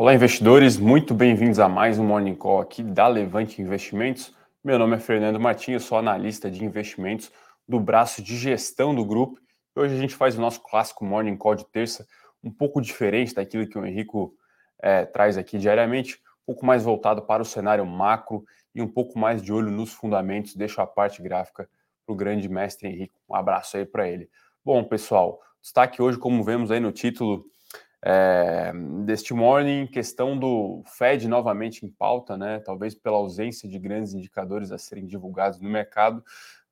Olá, investidores, muito bem-vindos a mais um Morning Call aqui da Levante Investimentos. Meu nome é Fernando Martins, sou analista de investimentos do braço de gestão do grupo. Hoje a gente faz o nosso clássico Morning Call de terça, um pouco diferente daquilo que o Henrico é, traz aqui diariamente, um pouco mais voltado para o cenário macro e um pouco mais de olho nos fundamentos. Deixo a parte gráfica para o grande mestre Henrico. Um abraço aí para ele. Bom, pessoal, destaque hoje, como vemos aí no título, é, deste morning, questão do Fed novamente em pauta, né? Talvez pela ausência de grandes indicadores a serem divulgados no mercado.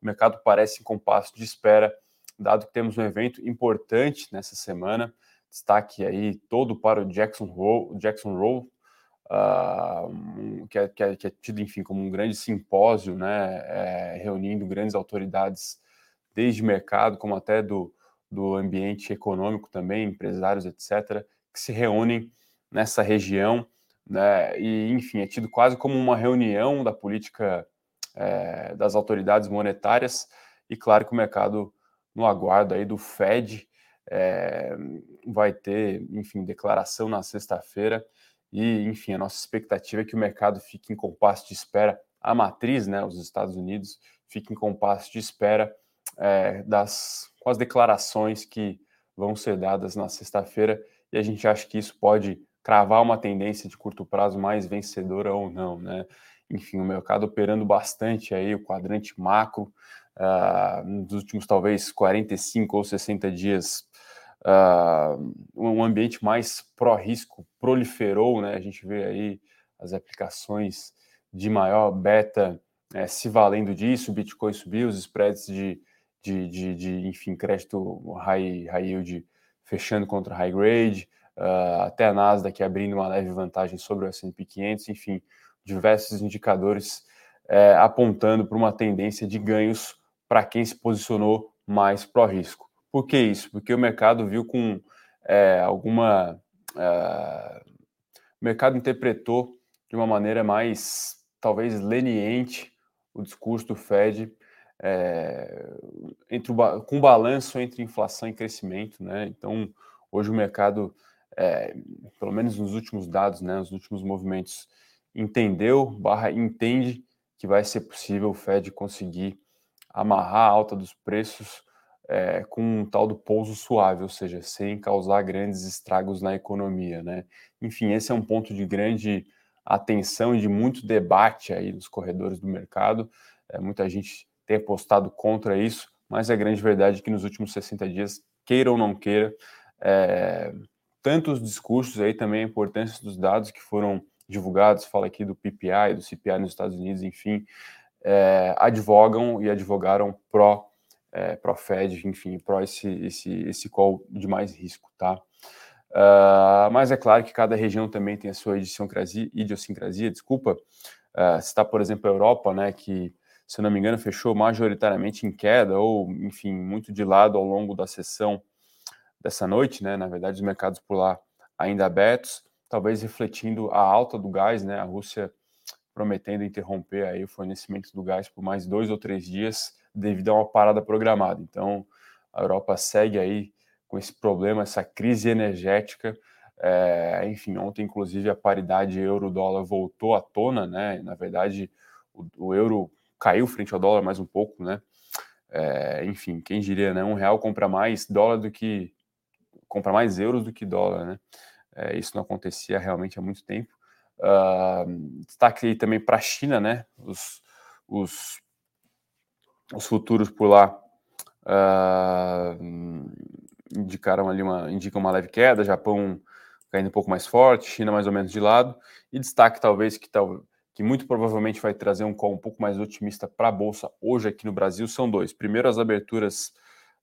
O mercado parece em compasso de espera, dado que temos um evento importante nessa semana. Destaque aí todo para o Jackson Hole, Jackson Hole uh, que, é, que, é, que, é, tido, enfim, como um grande simpósio, né? É, reunindo grandes autoridades, desde mercado, como até do do ambiente econômico também, empresários, etc., que se reúnem nessa região, né, e, enfim, é tido quase como uma reunião da política é, das autoridades monetárias, e claro que o mercado no aguardo aí do Fed é, vai ter, enfim, declaração na sexta-feira, e, enfim, a nossa expectativa é que o mercado fique em compasso de espera, a matriz, né, os Estados Unidos, fique em compasso de espera é, das com as declarações que vão ser dadas na sexta-feira e a gente acha que isso pode cravar uma tendência de curto prazo mais vencedora ou não, né? Enfim, o mercado operando bastante aí, o quadrante macro, uh, nos últimos talvez 45 ou 60 dias, uh, um ambiente mais pró-risco proliferou, né? A gente vê aí as aplicações de maior beta é, se valendo disso, o Bitcoin subiu, os spreads de de, de, de enfim, crédito high, high yield fechando contra high grade, uh, até a Nasdaq abrindo uma leve vantagem sobre o S&P 500, enfim, diversos indicadores é, apontando para uma tendência de ganhos para quem se posicionou mais pró-risco. Por que isso? Porque o mercado viu com é, alguma... Uh, o mercado interpretou de uma maneira mais, talvez, leniente o discurso do Fed é, entre o, com balanço entre inflação e crescimento, né? Então, hoje o mercado, é, pelo menos nos últimos dados, né, nos últimos movimentos, entendeu, barra entende que vai ser possível o Fed conseguir amarrar a alta dos preços é, com um tal do pouso suave, ou seja, sem causar grandes estragos na economia, né? Enfim, esse é um ponto de grande atenção e de muito debate aí nos corredores do mercado. É, muita gente tem apostado contra isso, mas é grande verdade que nos últimos 60 dias, queira ou não queira, é, tantos discursos aí também a importância dos dados que foram divulgados, fala aqui do PPI, do CPI nos Estados Unidos, enfim, é, advogam e advogaram pró é, pró Fed, enfim, pró esse, esse, esse call de mais risco, tá? Uh, mas é claro que cada região também tem a sua idiosincrasia, idiosincrasia desculpa. Uh, está, por exemplo, a Europa, né, que se não me engano, fechou majoritariamente em queda, ou, enfim, muito de lado ao longo da sessão dessa noite, né? Na verdade, os mercados por lá ainda abertos, talvez refletindo a alta do gás, né? A Rússia prometendo interromper aí o fornecimento do gás por mais dois ou três dias devido a uma parada programada. Então, a Europa segue aí com esse problema, essa crise energética. É, enfim, ontem, inclusive, a paridade euro-dólar voltou à tona, né? Na verdade, o, o euro caiu frente ao dólar mais um pouco, né? É, enfim, quem diria, né? Um real compra mais dólar do que compra mais euros do que dólar, né? É, isso não acontecia realmente há muito tempo. Uh, destaque também para a China, né? Os, os, os futuros por lá uh, indicaram ali uma indicam uma leve queda, Japão caindo um pouco mais forte, China mais ou menos de lado, e destaque talvez que tal, que muito provavelmente vai trazer um call um pouco mais otimista para a Bolsa hoje aqui no Brasil, são dois. Primeiro, as aberturas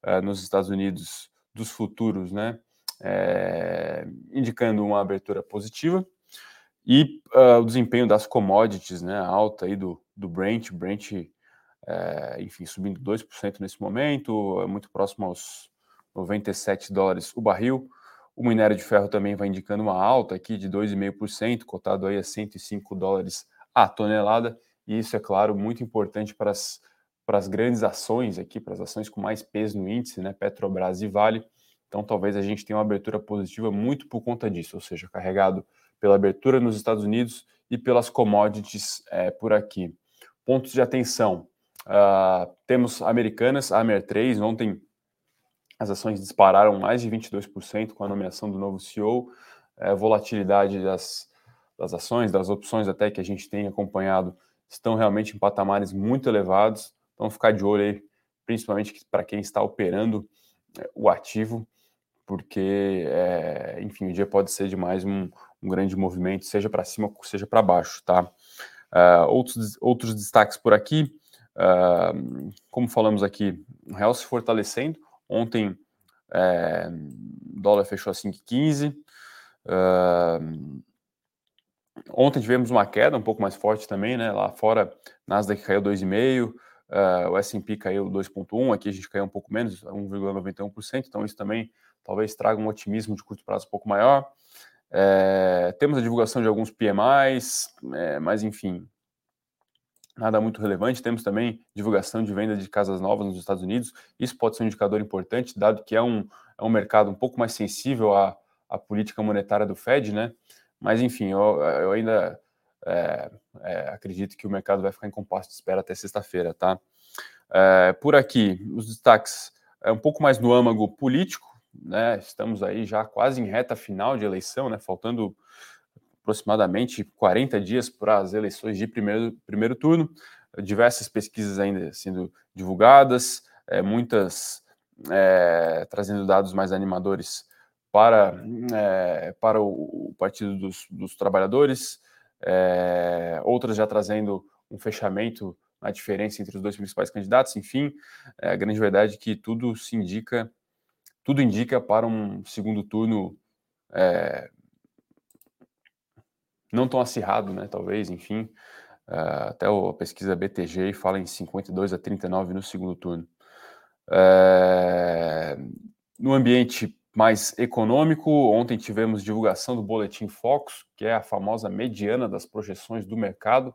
uh, nos Estados Unidos dos futuros, né? É, indicando uma abertura positiva. E uh, o desempenho das commodities, né? A alta aí do, do Brent, Brent, é, enfim, subindo 2% nesse momento, muito próximo aos 97 dólares o barril. O minério de ferro também vai indicando uma alta aqui de 2,5%, cotado aí a 105 dólares a tonelada, e isso é claro muito importante para as, para as grandes ações aqui, para as ações com mais peso no índice, né, Petrobras e Vale. Então talvez a gente tenha uma abertura positiva muito por conta disso, ou seja, carregado pela abertura nos Estados Unidos e pelas commodities é, por aqui. Pontos de atenção: uh, temos Americanas, a AMER3, ontem as ações dispararam mais de 22% com a nomeação do novo CEO, é, volatilidade das, das ações, das opções até que a gente tem acompanhado, estão realmente em patamares muito elevados, então ficar de olho aí, principalmente para quem está operando é, o ativo, porque, é, enfim, o dia pode ser de mais um, um grande movimento, seja para cima, seja para baixo, tá? Uh, outros, outros destaques por aqui, uh, como falamos aqui, o real se fortalecendo. Ontem é, dólar fechou a 5,15. Uh, ontem tivemos uma queda um pouco mais forte também, né? Lá fora, Nasdaq caiu 2,5%, uh, o S&P caiu 2,1%, aqui a gente caiu um pouco menos, 1,91%, então isso também talvez traga um otimismo de curto prazo um pouco maior. É, temos a divulgação de alguns PMIs, é, mas enfim, nada muito relevante. Temos também divulgação de venda de casas novas nos Estados Unidos. Isso pode ser um indicador importante, dado que é um, é um mercado um pouco mais sensível à, à política monetária do Fed, né? Mas enfim, eu, eu ainda é, é, acredito que o mercado vai ficar em compasso de espera até sexta-feira, tá? É, por aqui, os destaques é um pouco mais no âmago político né? Estamos aí já quase em reta final de eleição, né? Faltando aproximadamente 40 dias para as eleições de primeiro, primeiro turno. Diversas pesquisas ainda sendo divulgadas, é, muitas é, trazendo dados mais animadores para, é, para o, Partido dos, dos Trabalhadores, é, outras já trazendo um fechamento na diferença entre os dois principais candidatos. Enfim, é, a grande verdade é que tudo se indica tudo indica para um segundo turno é, não tão acirrado, né? Talvez, enfim. Uh, até a pesquisa BTG fala em 52 a 39 no segundo turno. É, no ambiente mais econômico, ontem tivemos divulgação do Boletim Focus, que é a famosa mediana das projeções do mercado,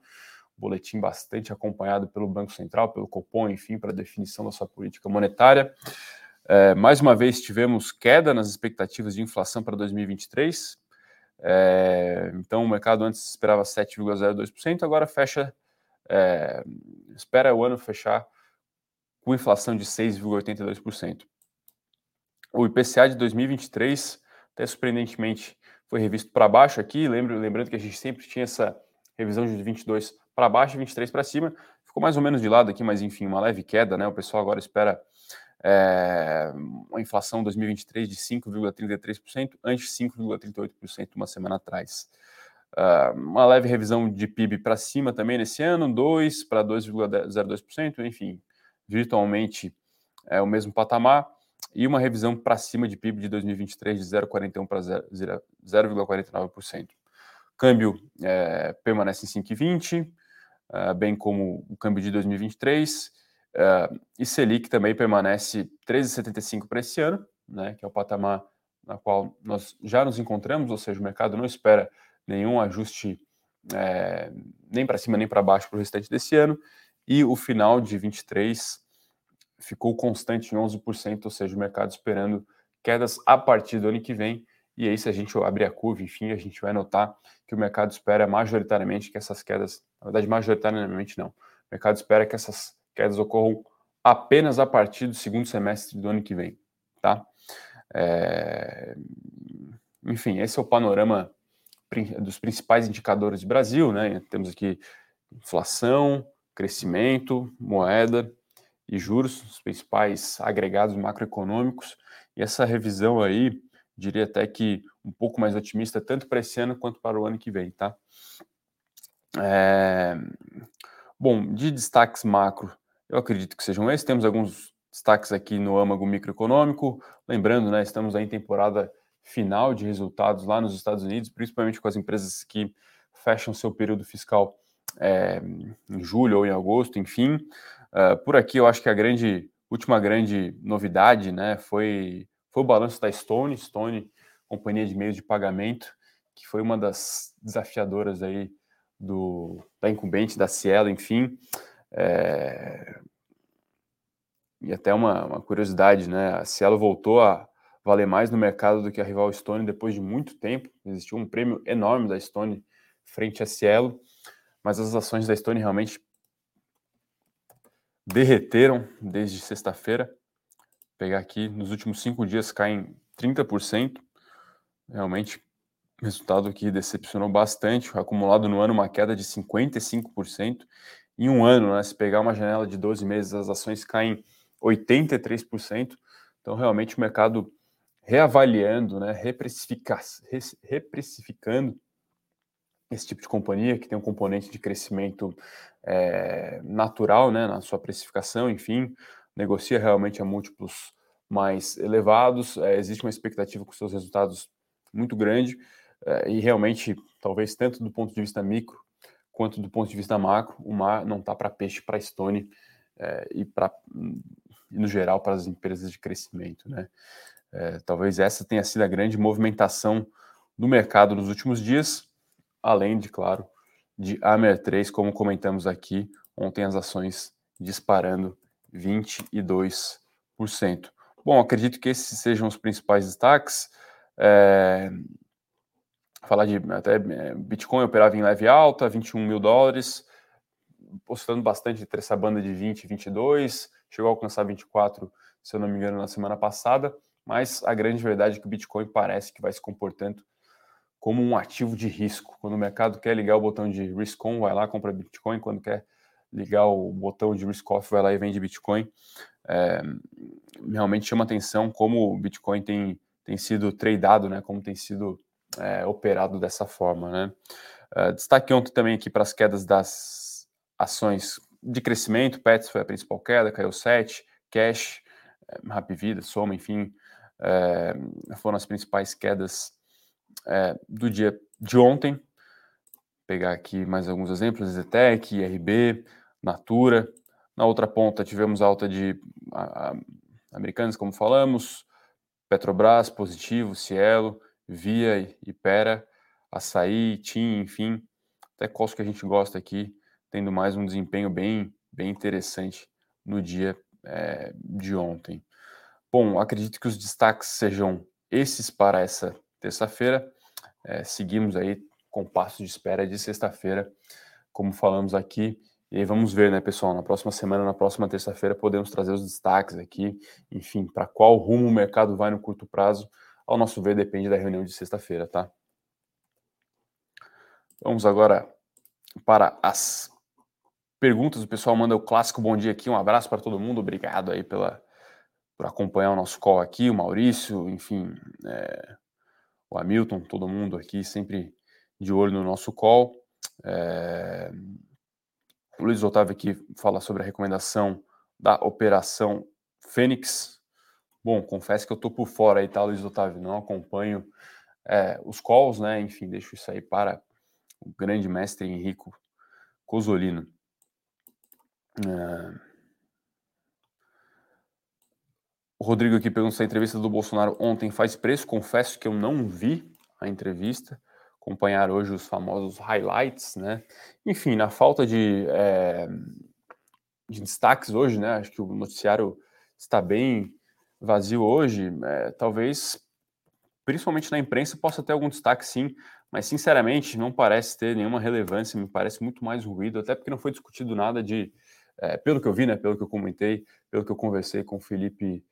boletim bastante acompanhado pelo Banco Central, pelo Copom, enfim, para definição da sua política monetária. É, mais uma vez tivemos queda nas expectativas de inflação para 2023. É, então o mercado antes esperava 7,02%, agora fecha, é, espera o ano fechar com inflação de 6,82%. O IPCA de 2023, até surpreendentemente, foi revisto para baixo aqui. Lembro, lembrando que a gente sempre tinha essa revisão de 22 para baixo e 23 para cima. Ficou mais ou menos de lado aqui, mas enfim, uma leve queda, né? O pessoal agora espera é, uma inflação 2023 de 5,33%, antes 5,38% uma semana atrás. Uh, uma leve revisão de PIB para cima também nesse ano, 2 para 2,02%, enfim, virtualmente é o mesmo patamar, e uma revisão para cima de PIB de 2023 de 0,41 para 0,49%. Câmbio é, permanece em 5,20, uh, bem como o câmbio de 2023, Uh, e Selic também permanece 13,75 para esse ano, né, que é o patamar na qual nós já nos encontramos, ou seja, o mercado não espera nenhum ajuste é, nem para cima nem para baixo para o restante desse ano, e o final de 23 ficou constante em 11%, ou seja, o mercado esperando quedas a partir do ano que vem, e aí se a gente abrir a curva, enfim, a gente vai notar que o mercado espera majoritariamente que essas quedas, na verdade majoritariamente não, o mercado espera que essas quedas ocorram apenas a partir do segundo semestre do ano que vem, tá? É... Enfim, esse é o panorama dos principais indicadores do Brasil, né? Temos aqui inflação, crescimento, moeda e juros, os principais agregados macroeconômicos. E essa revisão aí, diria até que um pouco mais otimista, tanto para esse ano quanto para o ano que vem, tá? É... Bom, de destaques macro, eu acredito que sejam esses. Temos alguns destaques aqui no âmago microeconômico. Lembrando, né, estamos aí em temporada final de resultados lá nos Estados Unidos, principalmente com as empresas que fecham seu período fiscal é, em julho ou em agosto, enfim. Uh, por aqui, eu acho que a grande, última grande novidade né, foi, foi o balanço da Stone, Stone, companhia de meios de pagamento, que foi uma das desafiadoras aí do, da incumbente, da Cielo, enfim. É... E até uma, uma, curiosidade, né? A Cielo voltou a, valer mais no mercado do que a rival Stone depois de muito tempo. Existiu um prêmio enorme da Stone frente a Cielo, mas as ações da Stone realmente derreteram desde sexta-feira. Pegar aqui, nos últimos cinco dias caem 30%. Realmente, resultado que decepcionou bastante. Acumulado no ano, uma queda de 55%. Em um ano, né, se pegar uma janela de 12 meses, as ações caem 83%. Então, realmente, o mercado reavaliando, né, reprecificando esse tipo de companhia que tem um componente de crescimento é, natural né, na sua precificação, enfim, negocia realmente a múltiplos mais elevados, é, existe uma expectativa com seus resultados muito grande é, e realmente, talvez tanto do ponto de vista micro quanto do ponto de vista macro, o mar não está para peixe para Stone e para no geral para as empresas de crescimento, né? talvez essa tenha sido a grande movimentação do mercado nos últimos dias, além de, claro, de Amer 3, como comentamos aqui, ontem as ações disparando 22%. Bom, acredito que esses sejam os principais destaques. É... Falar de até é, Bitcoin operava em leve alta, 21 mil dólares, postando bastante entre essa banda de 20 e 22, chegou a alcançar 24, se eu não me engano, na semana passada, mas a grande verdade é que o Bitcoin parece que vai se comportando como um ativo de risco. Quando o mercado quer ligar o botão de risk on, vai lá compra Bitcoin. Quando quer ligar o botão de risk off, vai lá e vende Bitcoin. É, realmente chama atenção como o Bitcoin tem, tem sido tradeado, né? Como tem sido é, operado dessa forma, né? É, destaque ontem também aqui para as quedas das ações de crescimento. Pets foi a principal queda, caiu 7. Cash, é, Vida, Soma, enfim, é, foram as principais quedas é, do dia de ontem. Pegar aqui mais alguns exemplos: Zetec, IRB, Natura. Na outra ponta tivemos alta de a, a, americanos, como falamos, Petrobras positivo, Cielo, Via, Ipera, Açaí, TIM, enfim, até Costco que a gente gosta aqui, tendo mais um desempenho bem, bem interessante no dia é, de ontem. Bom, acredito que os destaques sejam esses para essa terça-feira. É, seguimos aí com passo de espera de sexta-feira, como falamos aqui. E vamos ver, né, pessoal, na próxima semana, na próxima terça-feira, podemos trazer os destaques aqui, enfim, para qual rumo o mercado vai no curto prazo. Ao nosso ver, depende da reunião de sexta-feira, tá? Vamos agora para as perguntas. O pessoal manda o clássico bom dia aqui. Um abraço para todo mundo. Obrigado aí pela, por acompanhar o nosso call aqui. O Maurício, enfim, é, o Hamilton, todo mundo aqui sempre de olho no nosso call. É... O Luiz Otávio aqui fala sobre a recomendação da Operação Fênix. Bom, confesso que eu tô por fora aí, tá, Luiz Otávio? Não acompanho é, os calls, né? Enfim, deixo isso aí para o grande mestre Henrico Cosolino. É... O Rodrigo aqui perguntou se a entrevista do Bolsonaro ontem faz preço. Confesso que eu não vi a entrevista. Acompanhar hoje os famosos highlights, né? Enfim, na falta de, é, de destaques hoje, né? Acho que o noticiário está bem vazio hoje. É, talvez, principalmente na imprensa, possa ter algum destaque sim, mas sinceramente não parece ter nenhuma relevância. Me parece muito mais ruído, até porque não foi discutido nada de. É, pelo que eu vi, né? Pelo que eu comentei, pelo que eu conversei com o Felipe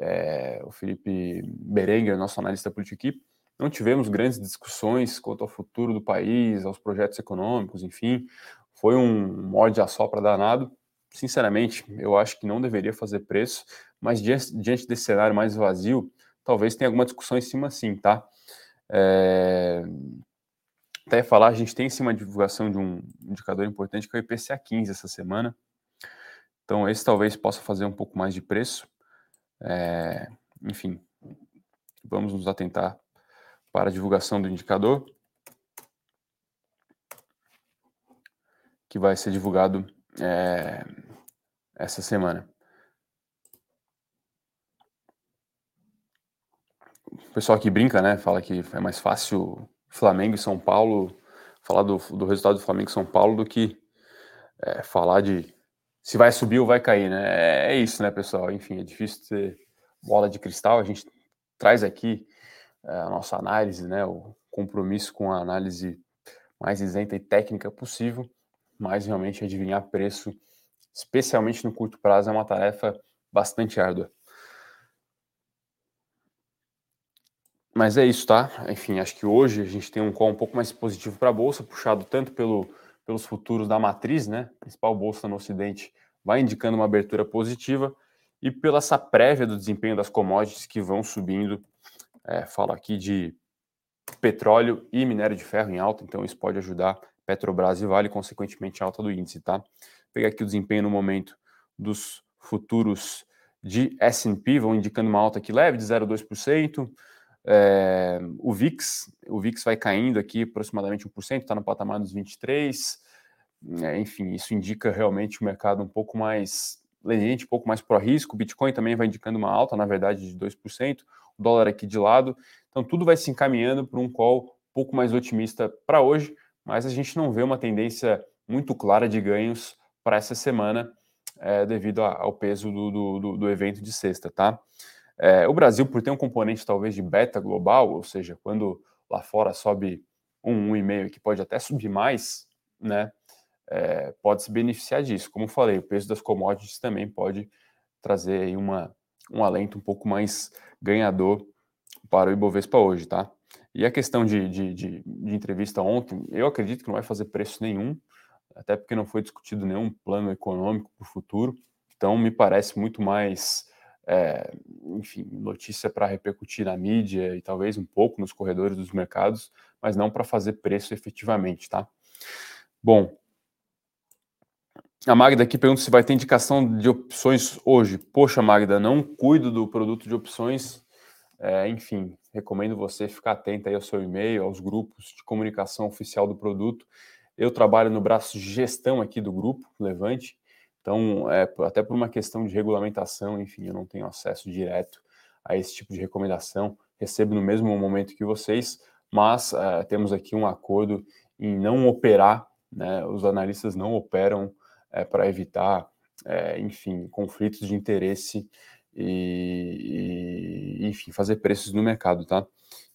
é, o Felipe Berenguer, nosso analista político aqui, não tivemos grandes discussões quanto ao futuro do país, aos projetos econômicos, enfim, foi um morde a sopra danado. Sinceramente, eu acho que não deveria fazer preço, mas diante, diante desse cenário mais vazio, talvez tenha alguma discussão em cima sim, tá? É... Até falar, a gente tem em cima a divulgação de um indicador importante que é o IPCA 15 essa semana. Então, esse talvez possa fazer um pouco mais de preço. É, enfim, vamos nos atentar para a divulgação do indicador, que vai ser divulgado é, essa semana. O pessoal aqui brinca, né? Fala que é mais fácil Flamengo e São Paulo falar do, do resultado do Flamengo e São Paulo do que é, falar de se vai subir ou vai cair, né? É, é isso, né, pessoal? Enfim, é difícil ter bola de cristal, a gente traz aqui é, a nossa análise, né, o compromisso com a análise mais isenta e técnica possível, mas realmente adivinhar preço, especialmente no curto prazo, é uma tarefa bastante árdua. Mas é isso, tá? Enfim, acho que hoje a gente tem um call um pouco mais positivo para a bolsa, puxado tanto pelo, pelos futuros da matriz, né? Principal bolsa no Ocidente vai indicando uma abertura positiva e pela essa prévia do desempenho das commodities que vão subindo. É, falo aqui de petróleo e minério de ferro em alta, então isso pode ajudar Petrobras e Vale, consequentemente, a alta do índice, tá? Vou pegar aqui o desempenho no momento dos futuros de S&P, vão indicando uma alta aqui leve de 0,2%. É, o VIX, o VIX vai caindo aqui aproximadamente 1%, está no patamar dos 23%. É, enfim, isso indica realmente o mercado um pouco mais leniente, um pouco mais pró-risco. O Bitcoin também vai indicando uma alta, na verdade, de 2%. O dólar aqui de lado. Então, tudo vai se encaminhando para um call um pouco mais otimista para hoje, mas a gente não vê uma tendência muito clara de ganhos para essa semana, é, devido ao peso do, do, do evento de sexta, tá? É, o Brasil, por ter um componente talvez de beta global, ou seja, quando lá fora sobe um, um e meio, que pode até subir mais, né? É, pode se beneficiar disso. Como falei, o peso das commodities também pode trazer aí uma, um alento um pouco mais ganhador para o Ibovespa hoje, tá? E a questão de, de, de, de entrevista ontem, eu acredito que não vai fazer preço nenhum, até porque não foi discutido nenhum plano econômico para o futuro. Então, me parece muito mais é, enfim, notícia para repercutir na mídia e talvez um pouco nos corredores dos mercados, mas não para fazer preço efetivamente, tá? Bom, a Magda aqui pergunta se vai ter indicação de opções hoje. Poxa, Magda, não cuido do produto de opções. É, enfim, recomendo você ficar atento aí ao seu e-mail, aos grupos de comunicação oficial do produto. Eu trabalho no braço de gestão aqui do grupo Levante, então, é, até por uma questão de regulamentação, enfim, eu não tenho acesso direto a esse tipo de recomendação, recebo no mesmo momento que vocês, mas é, temos aqui um acordo em não operar, né, os analistas não operam é, para evitar, é, enfim, conflitos de interesse e, e, enfim, fazer preços no mercado, tá?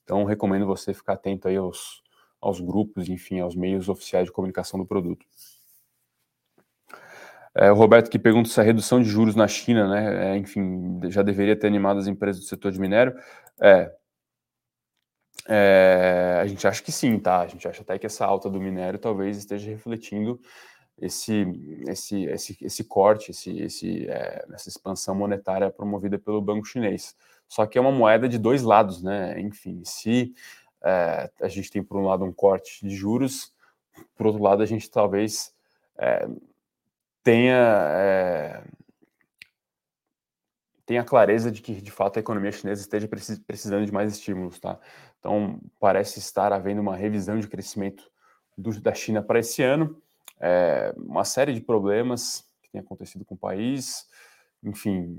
Então, recomendo você ficar atento aí aos, aos grupos, enfim, aos meios oficiais de comunicação do produto. É, o Roberto que pergunta se a redução de juros na China, né, é, enfim, já deveria ter animado as empresas do setor de minério. É, é, a gente acha que sim, tá? A gente acha até que essa alta do minério talvez esteja refletindo esse, esse, esse, esse corte, esse, esse, é, essa expansão monetária promovida pelo banco chinês. Só que é uma moeda de dois lados, né? Enfim, se é, a gente tem por um lado um corte de juros, por outro lado a gente talvez é, tenha é, tenha clareza de que de fato a economia chinesa esteja precisando de mais estímulos, tá? Então parece estar havendo uma revisão de crescimento do, da China para esse ano, é, uma série de problemas que tem acontecido com o país, enfim,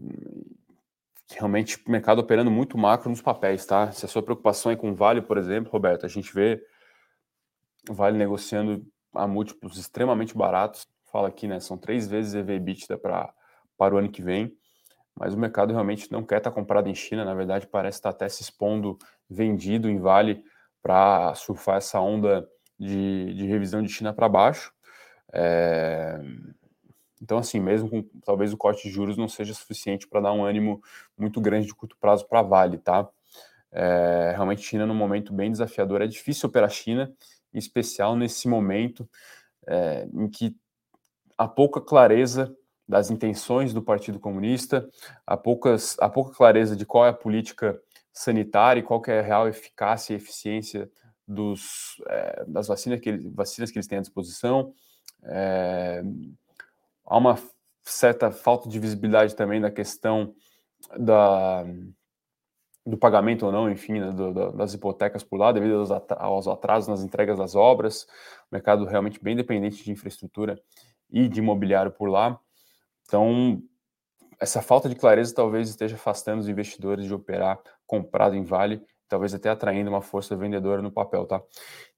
realmente o mercado operando muito macro nos papéis, tá? Se a sua preocupação é com Vale, por exemplo, Roberto, a gente vê Vale negociando a múltiplos extremamente baratos, fala aqui, né? São três vezes EV/EBITDA para para o ano que vem, mas o mercado realmente não quer estar tá comprado em China. Na verdade, parece estar tá até se expondo vendido em Vale para surfar essa onda de, de revisão de China para baixo. É... Então, assim, mesmo com talvez o corte de juros não seja suficiente para dar um ânimo muito grande de curto prazo para Vale, tá? É... realmente, China num momento bem desafiador. É difícil operar a China, em especial nesse momento é, em que há pouca clareza das intenções do Partido Comunista, há, poucas, há pouca clareza de qual é a política sanitária e qual é a real eficácia e eficiência dos, é, das vacinas que, vacinas que eles têm à disposição. É, há uma certa falta de visibilidade também da questão da, do pagamento ou não, enfim, né, do, do, das hipotecas por lá, devido aos atrasos nas entregas das obras, mercado realmente bem dependente de infraestrutura e de imobiliário por lá. Então, essa falta de clareza talvez esteja afastando os investidores de operar comprado em Vale, talvez até atraindo uma força vendedora no papel, tá?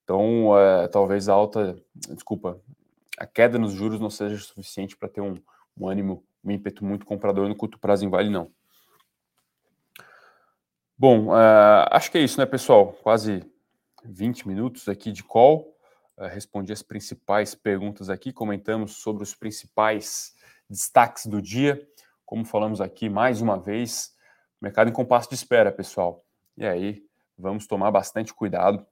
Então, é, talvez a alta, desculpa, a queda nos juros não seja suficiente para ter um, um ânimo, um ímpeto muito comprador no curto prazo em Vale, não. Bom, uh, acho que é isso, né, pessoal? Quase 20 minutos aqui de call. Uh, respondi as principais perguntas aqui, comentamos sobre os principais destaques do dia. Como falamos aqui mais uma vez, mercado em compasso de espera, pessoal. E aí, vamos tomar bastante cuidado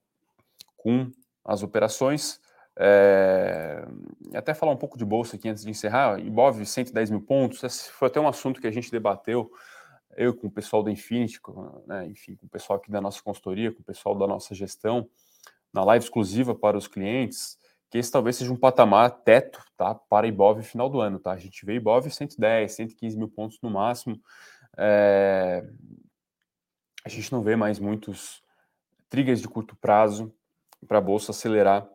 com as operações. É... Até falar um pouco de bolsa aqui antes de encerrar. Ibov 110 mil pontos. Esse foi até um assunto que a gente debateu eu com o pessoal da Infinity, né, enfim, com o pessoal aqui da nossa consultoria, com o pessoal da nossa gestão, na live exclusiva para os clientes, que esse talvez seja um patamar teto tá, para Ibov final do ano. Tá? A gente vê Ibov 110, 115 mil pontos no máximo. É... A gente não vê mais muitos triggers de curto prazo para a Bolsa acelerar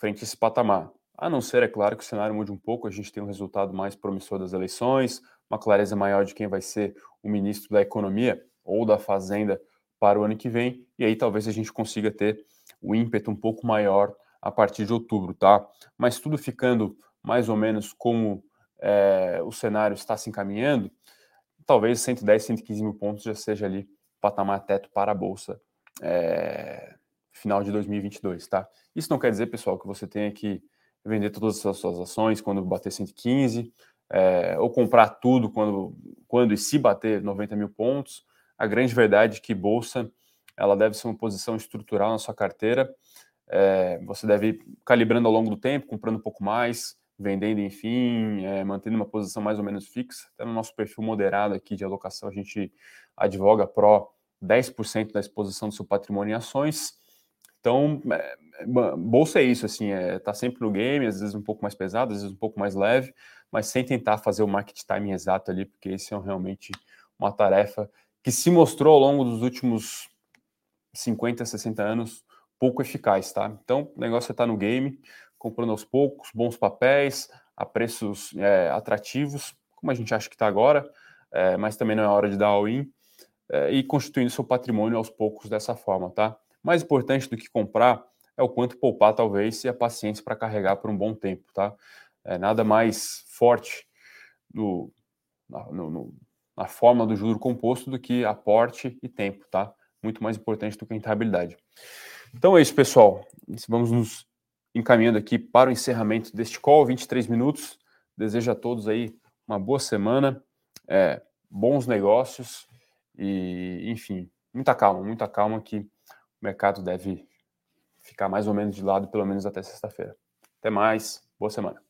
frente a esse patamar. A não ser, é claro, que o cenário mude um pouco, a gente tem um resultado mais promissor das eleições, uma clareza maior de quem vai ser o ministro da Economia ou da Fazenda para o ano que vem, e aí talvez a gente consiga ter o ímpeto um pouco maior a partir de outubro, tá? Mas tudo ficando mais ou menos como é, o cenário está se encaminhando, talvez 110, 115 mil pontos já seja ali patamar teto para a Bolsa é, final de 2022, tá? Isso não quer dizer, pessoal, que você tenha que vender todas as suas ações quando bater 115, é, ou comprar tudo quando, quando e se bater 90 mil pontos. A grande verdade é que bolsa ela deve ser uma posição estrutural na sua carteira. É, você deve ir calibrando ao longo do tempo, comprando um pouco mais, vendendo, enfim, é, mantendo uma posição mais ou menos fixa. Até no nosso perfil moderado aqui de alocação, a gente advoga pró 10% da exposição do seu patrimônio em ações. Então, é, bolsa é isso, assim, é, tá sempre no game, às vezes um pouco mais pesado, às vezes um pouco mais leve, mas sem tentar fazer o market timing exato ali, porque esse é realmente uma tarefa que se mostrou ao longo dos últimos 50, 60 anos pouco eficaz, tá? Então, o negócio é estar tá no game, comprando aos poucos, bons papéis, a preços é, atrativos, como a gente acha que está agora, é, mas também não é hora de dar all-in, é, e constituindo seu patrimônio aos poucos dessa forma, tá? Mais importante do que comprar é o quanto poupar, talvez, e a paciência para carregar por um bom tempo, tá? É nada mais forte no, na, no, na forma do juro composto do que aporte e tempo, tá? Muito mais importante do que a rentabilidade. Então é isso, pessoal. Vamos nos encaminhando aqui para o encerramento deste call, 23 minutos. Desejo a todos aí uma boa semana, é, bons negócios e, enfim, muita calma, muita calma que o mercado deve ficar mais ou menos de lado, pelo menos até sexta-feira. Até mais, boa semana.